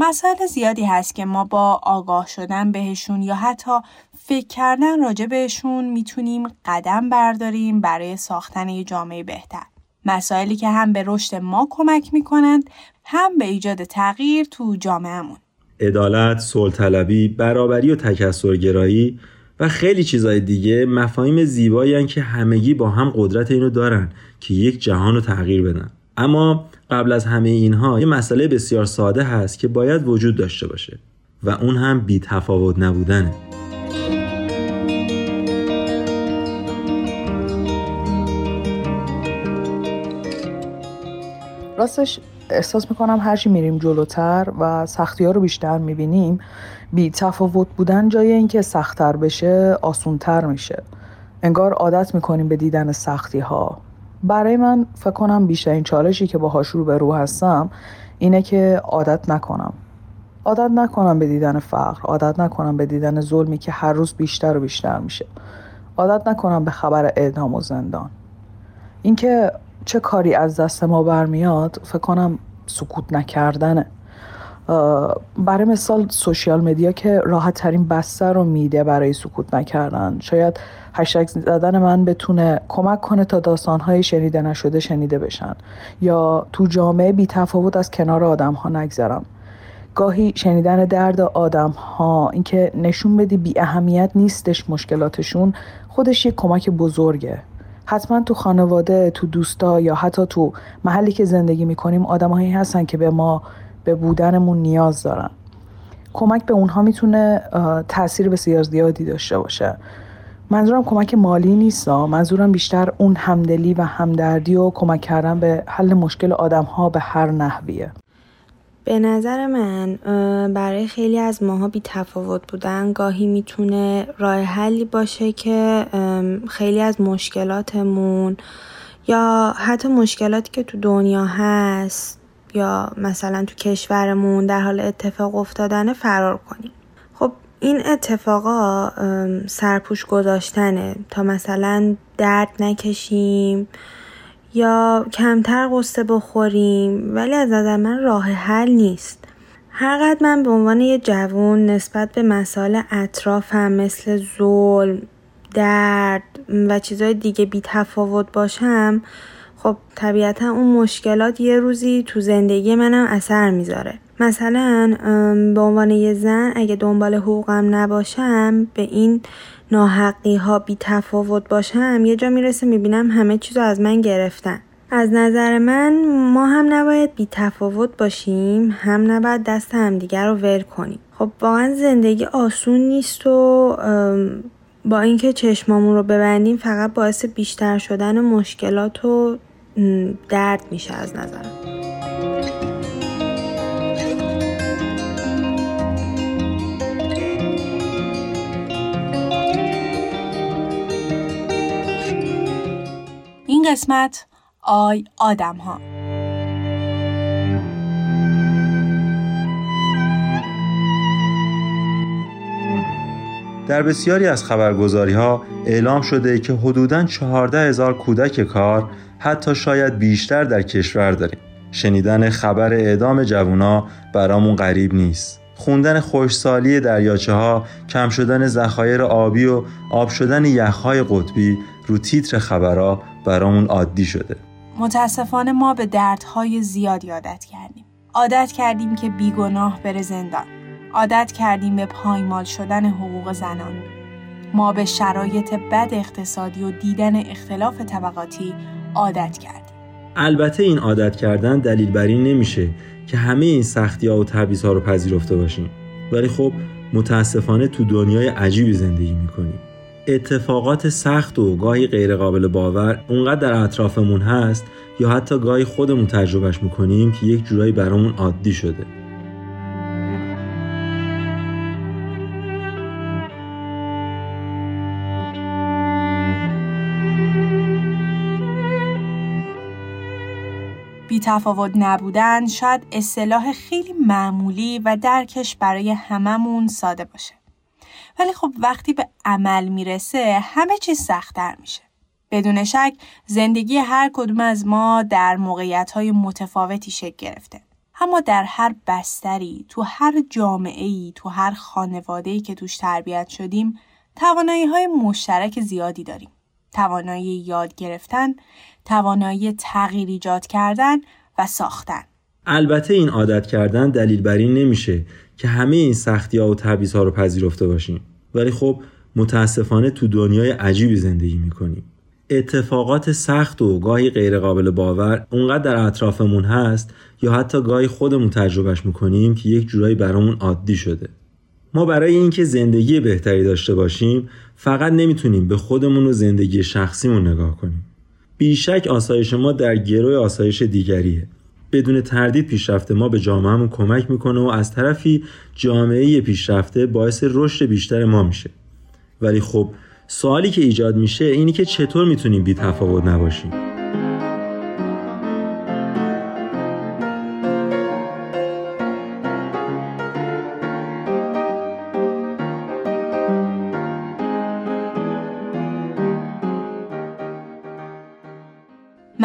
مسائل زیادی هست که ما با آگاه شدن بهشون یا حتی فکر کردن راجع بهشون می‌تونیم قدم برداریم برای ساختن یه جامعه بهتر. مسائلی که هم به رشد ما کمک می‌کنند هم به ایجاد تغییر تو جامعهمون. عدالت، صلح برابری و تکثرگرایی و خیلی چیزای دیگه مفاهیم زیبایی که همگی با هم قدرت اینو دارن که یک جهان رو تغییر بدن. اما قبل از همه اینها یه مسئله بسیار ساده هست که باید وجود داشته باشه و اون هم بی تفاوت نبودنه. راستش احساس می‌کنم هرچی میریم جلوتر و سختی ها رو بیشتر می‌بینیم بی تفاوت بودن جای اینکه سختتر بشه آسونتر میشه. انگار عادت می‌کنیم به دیدن سختی ها برای من فکر کنم بیشترین چالشی که باهاش رو به رو هستم اینه که عادت نکنم. عادت نکنم به دیدن فقر عادت نکنم به دیدن ظلمی که هر روز بیشتر و بیشتر میشه. عادت نکنم به خبر اعدام و زندان. اینکه چه کاری از دست ما برمیاد فکر کنم سکوت نکردنه. برای مثال سوشیال مدیا که راحت ترین بستر رو میده برای سکوت نکردن. شاید هشتگ زدن من بتونه کمک کنه تا داستانهای شنیده نشده شنیده بشن. یا تو جامعه بی تفاوت از کنار آدم ها نگذرم. گاهی شنیدن درد آدم ها اینکه نشون بدی بی اهمیت نیستش مشکلاتشون خودش یه کمک بزرگه. حتما تو خانواده تو دوستا یا حتی تو محلی که زندگی می‌کنیم آدمهایی هستن که به ما به بودنمون نیاز دارن. کمک به اونها می‌تونه تاثیر بسیار زیادی داشته باشه. منظورم کمک مالی نیست منظورم بیشتر اون همدلی و همدردی و کمک کردن به حل مشکل آدم ها به هر نحویه. به نظر من برای خیلی از ماها بی تفاوت بودن. گاهی می‌تونه راه حلی باشه که خیلی از مشکلاتمون یا حتی مشکلاتی که تو دنیا هست یا مثلا تو کشورمون در حال اتفاق افتادن فرار کنیم. این اتفاقا سرپوش گذاشتنه. تا مثلا درد نکشیم یا کمتر قصه بخوریم ولی از نظر من راه حل نیست. هرقدر من به عنوان یه جوون نسبت به مسائل اطرافم مثل ظلم درد و چیزهای دیگه بی تفاوت باشم خب طبیعتا اون مشکلات یه روزی تو زندگی منم اثر می‌ذاره. مثلا به عنوان یه زن اگه دنبال حقوقم نباشم به این ناحقی ها بی تفاوت باشم یه جا می‌رسه می‌بینم همه چیزو از من گرفتن. از نظر من ما هم نباید بی تفاوت باشیم هم نباید دست همدیگر رو ول کنیم. خب واقعا زندگی آسون نیست و با اینکه چشمامون رو ببندیم فقط باعث بیشتر شدن مشکلات و درد میشه از نظرم. قسمت آی آدم ها در بسیاری از خبرگزاری ها اعلام شده که حدوداً 14 هزار کودک کار حتی شاید بیشتر در کشور داریم. شنیدن خبر اعدام جوونا برامون غریب نیست. خوندن خوشسالی دریاچه ها کم شدن ذخایر آبی و آب شدن یخهای قطبی رو تیتر خبرها برامون عادی شده. متاسفانه ما به دردهای زیادی عادت کردیم. عادت کردیم که بیگناه بره زندان. عادت کردیم به پایمال شدن حقوق زنان. ما به شرایط بد اقتصادی و دیدن اختلاف طبقاتی عادت کردیم. البته این عادت کردن دلیل بر این نمیشه که همه این سختی ها و تبعیض ها رو پذیرفته باشیم. ولی خب متاسفانه تو دنیای عجیبی زندگی می‌کنیم. اتفاقات سخت و گاهی غیرقابل باور اونقدر در اطرافمون هست یا حتی گاهی خودمون تجربهش می‌کنیم که یک جورایی برامون عادی شده. تفاوت نبودن شاید اصطلاح خیلی معمولی و درکش برای هممون ساده باشه. ولی خب وقتی به عمل می‌رسه همه چیز سختتر میشه. بدون شک زندگی هر کدوم از ما در موقعیت های متفاوتی شکل گرفته. اما در هر بستری، تو هر جامعه ای، تو هر خانواده ای که توش تربیت شدیم، توانایی های مشترک زیادی داریم. توانایی یاد گرفتن، توانایی تغییر ایجاد کردن و ساختن. البته این عادت کردن دلیل بر این نمیشه که همه این سختی ها و تبعیض ها رو پذیرفته باشیم. ولی خب متاسفانه تو دنیای عجیبی زندگی می‌کنیم. اتفاقات سخت و گاهی غیرقابل باور اونقدر در اطرافمون هست یا حتی گاهی خودمون تجربهش می‌کنیم که یک جورایی برامون عادی شده. ما برای اینکه زندگی بهتری داشته باشیم فقط نمی‌تونیم به خودمون و زندگی شخصیمون نگاه کنیم. بیشک آسایش ما در گروه آسایش دیگریه. بدون تردید پیشرفته ما به جامعهمون کمک می‌کنه و از طرفی جامعه پیشرفته باعث رشد بیشتر ما میشه. ولی خب سوالی که ایجاد میشه اینی که چطور می‌تونیم بی تفاوت نباشیم؟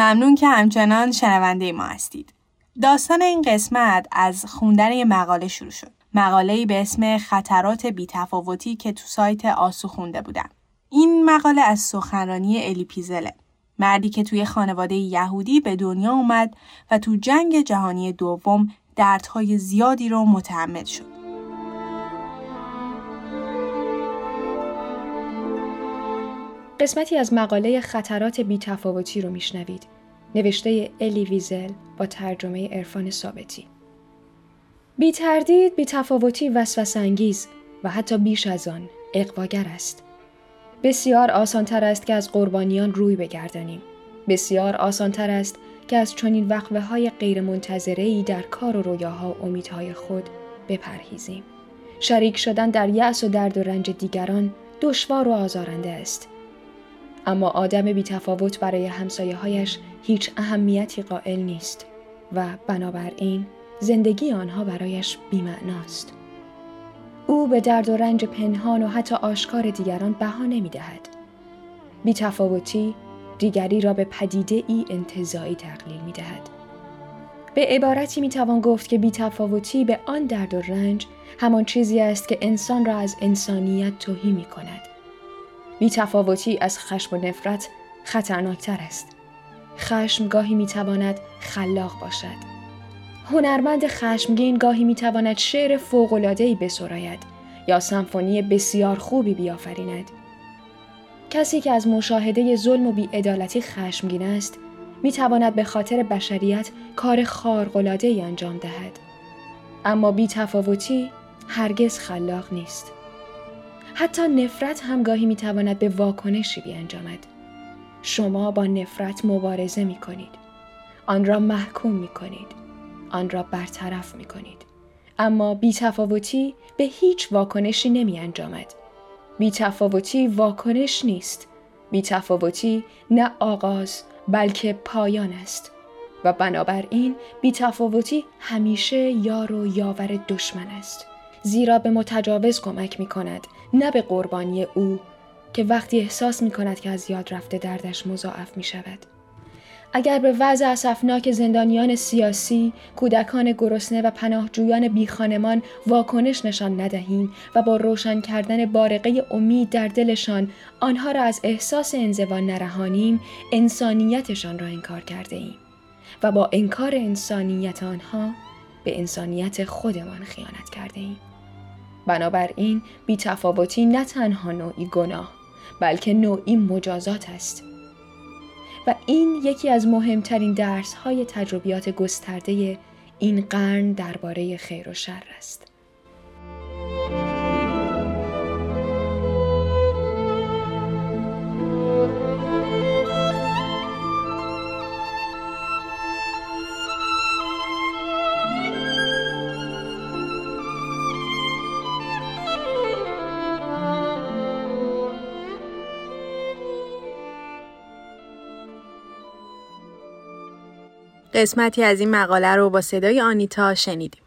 ممنون که همچنان شنونده ما هستید. داستان این قسمت از خوندن یه مقاله شروع شد. مقاله به اسم خطرات بیتفاوتی که تو سایت آسو خونده بودم. این مقاله از سخنرانی الی پیزله. مردی که توی خانواده یهودی به دنیا اومد و تو جنگ جهانی دوم دردهای زیادی رو متحمل شد. قسمتی از مقاله خطرات بیتفاوتی رو میشنوید. نوشته الی ویزل با ترجمه عرفان ثابتی. بی تردید بی تفاوتی وسوسانگیز و حتی بیش از آن اقواگر است. بسیار آسانتر است که از قربانیان روی بگردانیم. بسیار آسانتر است که از چنین وقوه های غیر در کار و رویاها و امیدهای خود بپرهیزیم. شریک شدن در یأس و درد و رنج دیگران دشوار و آزارنده است. اما آدم بیتفاوت برای همسایه هایش هیچ اهمیتی قائل نیست و بنابراین زندگی آنها برایش بیمعناست. او به درد و رنج پنهان و حتی آشکار دیگران بها نمی دهد. بیتفاوتی دیگری را به پدیده ای انتظایی تقلیل می دهد. به عبارتی می توان گفت که بیتفاوتی به آن درد و رنج همان چیزی است که انسان را از انسانیت توهی می کند. بیتفاوتی از خشم و نفرت خطرناکتر است. خشم گاهی می‌تواند خلاق باشد. هنرمند خشمگین گاهی می‌تواند شعر فوق‌العاده‌ای بسراید یا سمفونی بسیار خوبی بیافریند. کسی که از مشاهده ظلم و بیعدالتی خشمگین است می‌تواند به خاطر بشریت کار خارق‌العاده‌ای انجام دهد. اما بیتفاوتی هرگز خلاق نیست. حتی نفرت هم گاهی می‌تواند به واکنشی بیانجامد. شما با نفرت مبارزه می کنید. آن را محکوم می کنید. آن را برطرف می کنید. اما بیتفاوتی به هیچ واکنشی نمی انجامد. بیتفاوتی واکنش نیست. بیتفاوتی نه آغاز بلکه پایان است. و بنابراین بیتفاوتی همیشه یار و یاور دشمن است. زیرا به متجاوز کمک می کند نه به قربانی او که وقتی احساس می کند که از یاد رفته دردش مضاعف می شود. اگر به وضع اسفناک زندانیان سیاسی، کودکان گرسنه و پناهجویان بیخانمان واکنش نشان ندهیم و با روشن کردن بارقه امید در دلشان آنها را از احساس انزوا نرهانیم، انسانیتشان را انکار کرده ایم و با انکار انسانیت آنها به انسانیت خودمان خیانت کرده ایم. بنابراین بیتفاوتی نه تنها نوعی گناه بلکه نوعی مجازات است و این یکی از مهمترین درس های تجربیات گسترده این قرن درباره خیر و شر است. قسمتی از این مقاله رو با صدای آنیتا شنیدیم.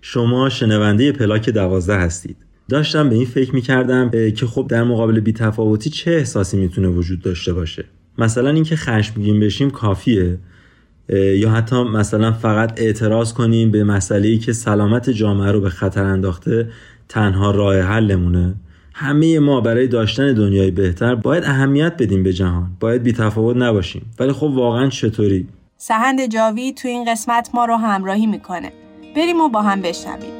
شما شنونده پلاک دوازده هستید. داشتم به این فکر می‌کردم که خب در مقابل بیتفاوتی چه احساسی می‌تونه وجود داشته باشه. مثلا اینکه خشمگین بشیم کافیه یا حتی مثلا فقط اعتراض کنیم به مسئله ای که سلامت جامعه رو به خطر انداخته تنها راه حلمونه همه ما برای داشتن دنیای بهتر باید اهمیت بدیم به جهان باید بیتفاوت نباشیم ولی خب واقعا چطوری سهند جاوی تو این قسمت ما رو همراهی می‌کنه. بریم و با هم بشنویم.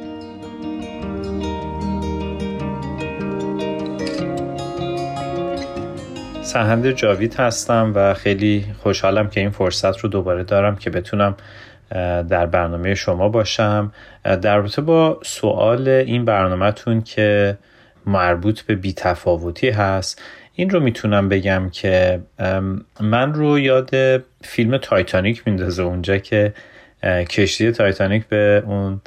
سهند جاوید هستم و خیلی خوشحالم که این فرصت رو دوباره دارم که بتونم در برنامه شما باشم در رابطه با سوال این برنامهتون که مربوط به بیتفاوتی هست. این رو می‌تونم بگم که من رو یاد فیلم تایتانیک میندازه اونجا که کشتی تایتانیک به اون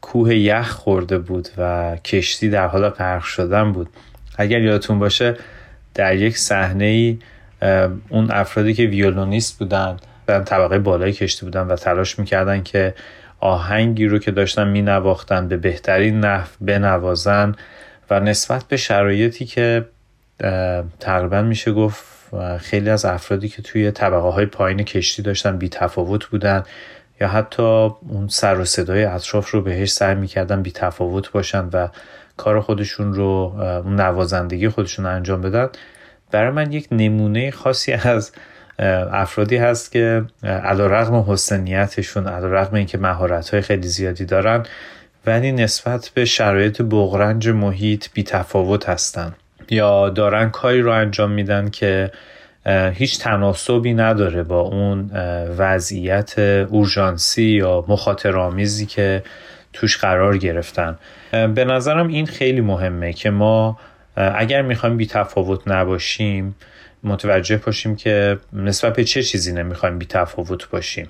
کوه یخ خورده بود و کشتی در حال غرق شدن بود. اگر یادتون باشه در یک صحنه ای اون افرادی که ویولونیست بودن در طبقه بالای کشتی بودن و تلاش می‌کردن که آهنگی رو که داشتن مینواختن به بهترین نحو بنوازن و نسبت به شرایطی که تقریبا میشه گفت خیلی از افرادی که توی طبقه های پایین کشتی داشتن بی تفاوت بودن یا حتی اون سر و صدای اطراف رو بهش سعی می‌کردن بی تفاوت باشن و کار خودشون رو اون نوازندگی خودشون انجام بدن برای من یک نمونه خاصی از افرادی هست که علا رقم حسنیتشون علا رقم اینکه مهارت های خیلی زیادی دارن ولی نسبت به شرایط بغرنج محیط بی تفاوت هستن. یا دارن کاری رو انجام میدن که هیچ تناسبی نداره با اون وضعیت اورژانسی یا مخاطرآمیزی که توش قرار گرفتن. به نظرم این خیلی مهمه که ما اگر می‌خوایم بی تفاوت نباشیم متوجه باشیم که نسبت به چه چیزی نمی‌خوایم بی تفاوت باشیم.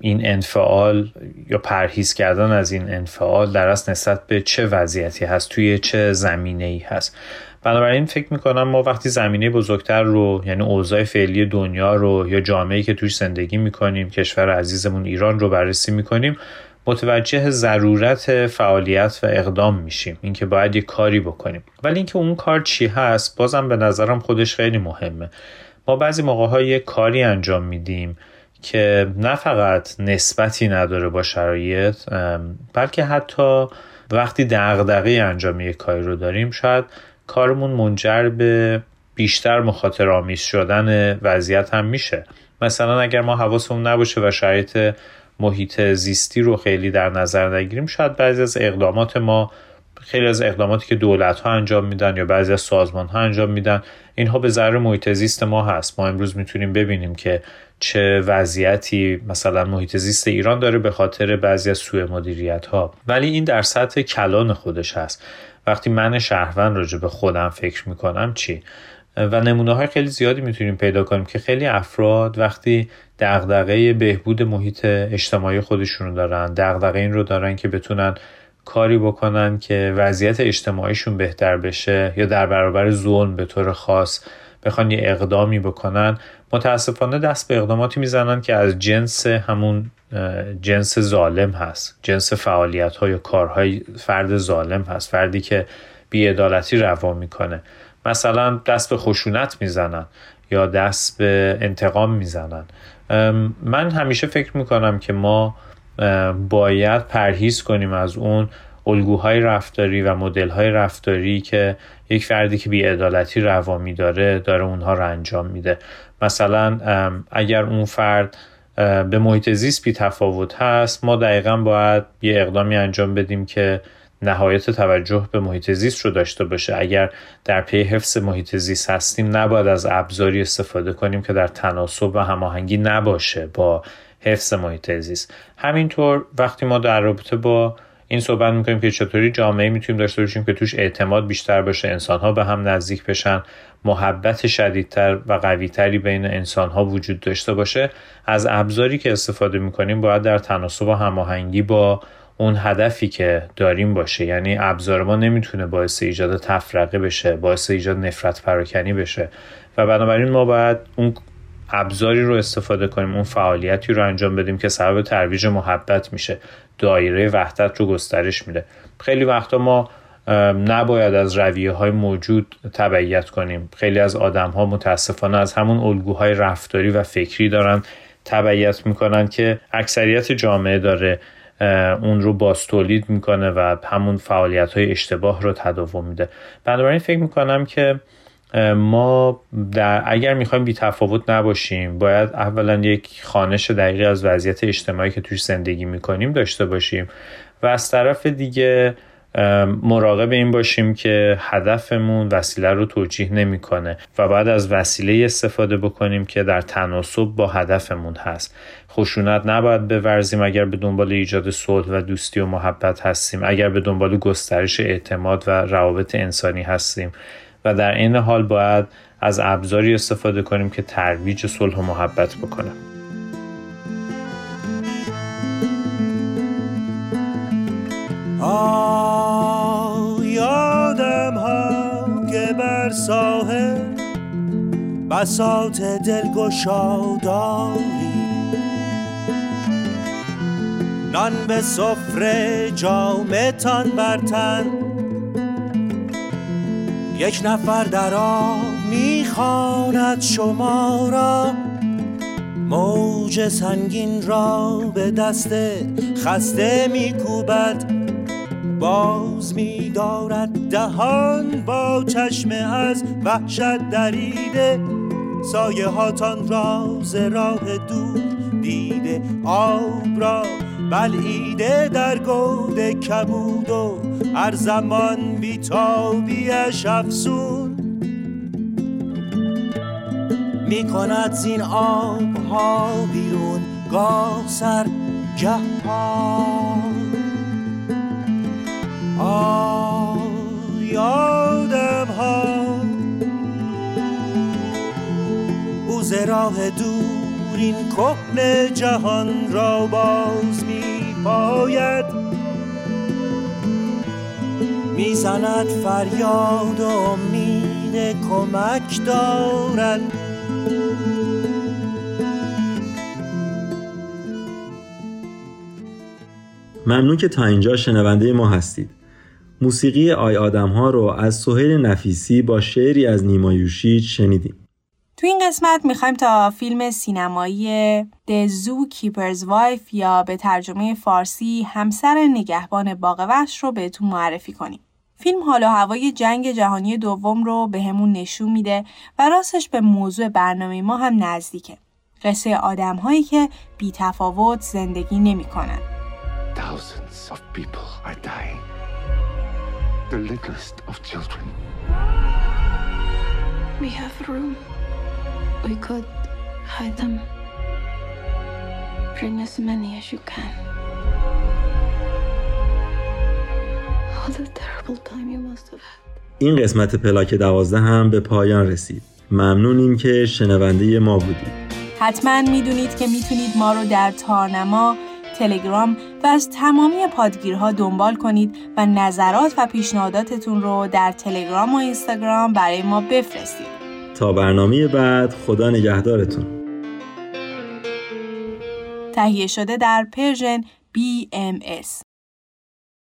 این انفعال یا پرهیز کردن از این انفعال در اصل نسبت به چه وضعیتی هست؟ توی چه زمینه ای هست؟ بنابراین فکر می‌کنم ما وقتی زمینه بزرگتر رو یعنی اوضاع فعلی دنیا رو یا جامعه که توش زندگی می‌کنیم کشور عزیزمون ایران رو بررسی می‌کنیم متوجه ضرورت فعالیت و اقدام میشیم. اینکه باید یه کاری بکنیم. ولی اینکه اون کار چی هست بازم به نظرم خودش خیلی مهمه. ما بعضی موقع های یه کاری انجام میدیم که نه فقط نسبتی نداره با شرایط بلکه حتی وقتی دغدغه انجام یک کاری رو داریم شاید کارمون منجر به بیشتر مخاطر آمیز شدن وضعیت هم میشه. مثلا اگر ما حواسمون نباشه و شرایط محیط زیستی رو خیلی در نظر نگیریم. شاید بعضی از اقدامات ما خیلی از اقداماتی که دولت ها انجام میدن یا بعضی از سازمان ها انجام میدن اینها به ضرر محیط زیست ما هست. ما امروز می‌تونیم ببینیم که چه وضعیتی مثلا محیط زیست ایران داره به خاطر بعضی از سوء مدیریت ها ولی این در سطح کلان خودش هست. وقتی من شهروند راجع به خودم فکر می‌کنم چی؟ و نمونه های خیلی زیادی می‌تونیم پیدا کنیم که خیلی افراد وقتی دغدغه بهبود محیط اجتماعی خودشون رو دارن دغدغه این رو دارن که بتونن کاری بکنن که وضعیت اجتماعیشون بهتر بشه یا در برابر ظلم به طور خاص بخوان یه اقدامی بکنن متاسفانه دست به اقداماتی می‌زنن که از جنس همون جنس ظالم هست جنس فعالیت های کارهای فرد ظالم هست فردی که بیعدالتی روا می‌کنه. مثلا دست به خشونت می‌زنن یا دست به انتقام می‌زنن. من همیشه فکر می‌کنم که ما باید پرهیز کنیم از اون الگوهای رفتاری و مدلهای رفتاری که یک فردی که بیعدالتی روا میداره داره اونها رو انجام میده. مثلا اگر اون فرد به محیط زیست بی تفاوت هست ما دقیقا باید یه اقدامی انجام بدیم که نهایت توجه به محیط زیست رو داشته باشه. اگر در پی حفظ محیط زیست هستیم نباید از ابزاری استفاده کنیم که در تناسب و هماهنگی نباشه با حفظ محیط زیست. همینطور وقتی ما در رابطه با این صحبت می‌کنیم که چطوری جامعه می‌تونیم داشته باشیم که توش اعتماد بیشتر باشه انسانها به هم نزدیک بشن محبت شدیدتر و قویتری بین انسانها وجود داشته باشه از ابزاری که استفاده می‌کنیم باید در تناسب و هماهنگی با اون هدفی که داریم باشه. یعنی ابزار ما نمی‌تونه باعث ایجاد تفرقه بشه باعث ایجاد نفرت پراکنی بشه. و بنابراین ما باید اون ابزاری رو استفاده کنیم اون فعالیتی رو انجام بدیم که سبب ترویج محبت میشه. دایره وحدت رو گسترش میده. خیلی وقتا ما نباید از رویه های موجود تبعیت کنیم. خیلی از آدم ها متاسفانه از همون الگوهای رفتاری و فکری دارن تبعیت می‌کنن که اکثریت جامعه داره اون رو باز تولید می‌کنه و همون فعالیت های اشتباه رو تداوم میده. بنابراین فکر می‌کنم که ما در اگر می‌خوایم بی تفاوت نباشیم باید اولا یک خانش دقیقی از وضعیت اجتماعی که توش زندگی می‌کنیم داشته باشیم و از طرف دیگه مراقب این باشیم که هدفمون وسیله رو توجیه نمی‌کنه و بعد از وسیله استفاده بکنیم که در تناسب با هدفمون هست. خشونت نباید بورزیم اگر به دنبال ایجاد صلح و دوستی و محبت هستیم اگر به دنبال گسترش اعتماد و روابط انسانی هستیم. و در این حال باید از ابزاری استفاده کنیم که ترویج صلح و محبت بکنه. یادم ها که بر ساحل بساط دلگشاداری نان به سفره جامتان برتن. یک نفر در آب می‌خواند شما را. موج سنگین را به دست خسته میکوبد. باز میدارد دهان با چشم از وحشت دریده. سایه هاتان راز راه دور دیده آب را بلعیده در گود کبود و هر زمان بیتابیش افسون می کند زین آب ها بیرون گاه سر گه پا. یادم ها او راه دور این کهن جهان را باز می پاید می‌زند فریاد و امید کمک دارد. ممنون که تا اینجا شنونده ما هستید. موسیقی آی آدم ها رو از سهیل نفیسی با شعری از نیمایوشی شنیدیم. تو این قسمت می‌خوایم تا فیلم سینمایی The Zookeeper's Wife یا به ترجمه فارسی همسر نگهبان باغ وحش رو بهتون معرفی کنیم. فیلم حال و هوای جنگ جهانی دوم رو به همون نشون میده و راستش به موضوع برنامه ما هم نزدیکه. قصه آدم هایی که بی تفاوت زندگی نمی کنن. Thousands of people are dying. The littlest of children. We have room. We could hide them. Bring as many as you can. این قسمت پلاک دوازده هم به پایان رسید ممنونیم که شنونده ما بودید حتما می‌دونید که می‌تونید ما رو در تارنما تلگرام و از تمامی پادگیرها دنبال کنید و نظرات و پیشنهاداتتون رو در تلگرام و اینستاگرام برای ما بفرستید تا برنامه بعد خدا نگهدارتون. تهیه شده در پرژن BMS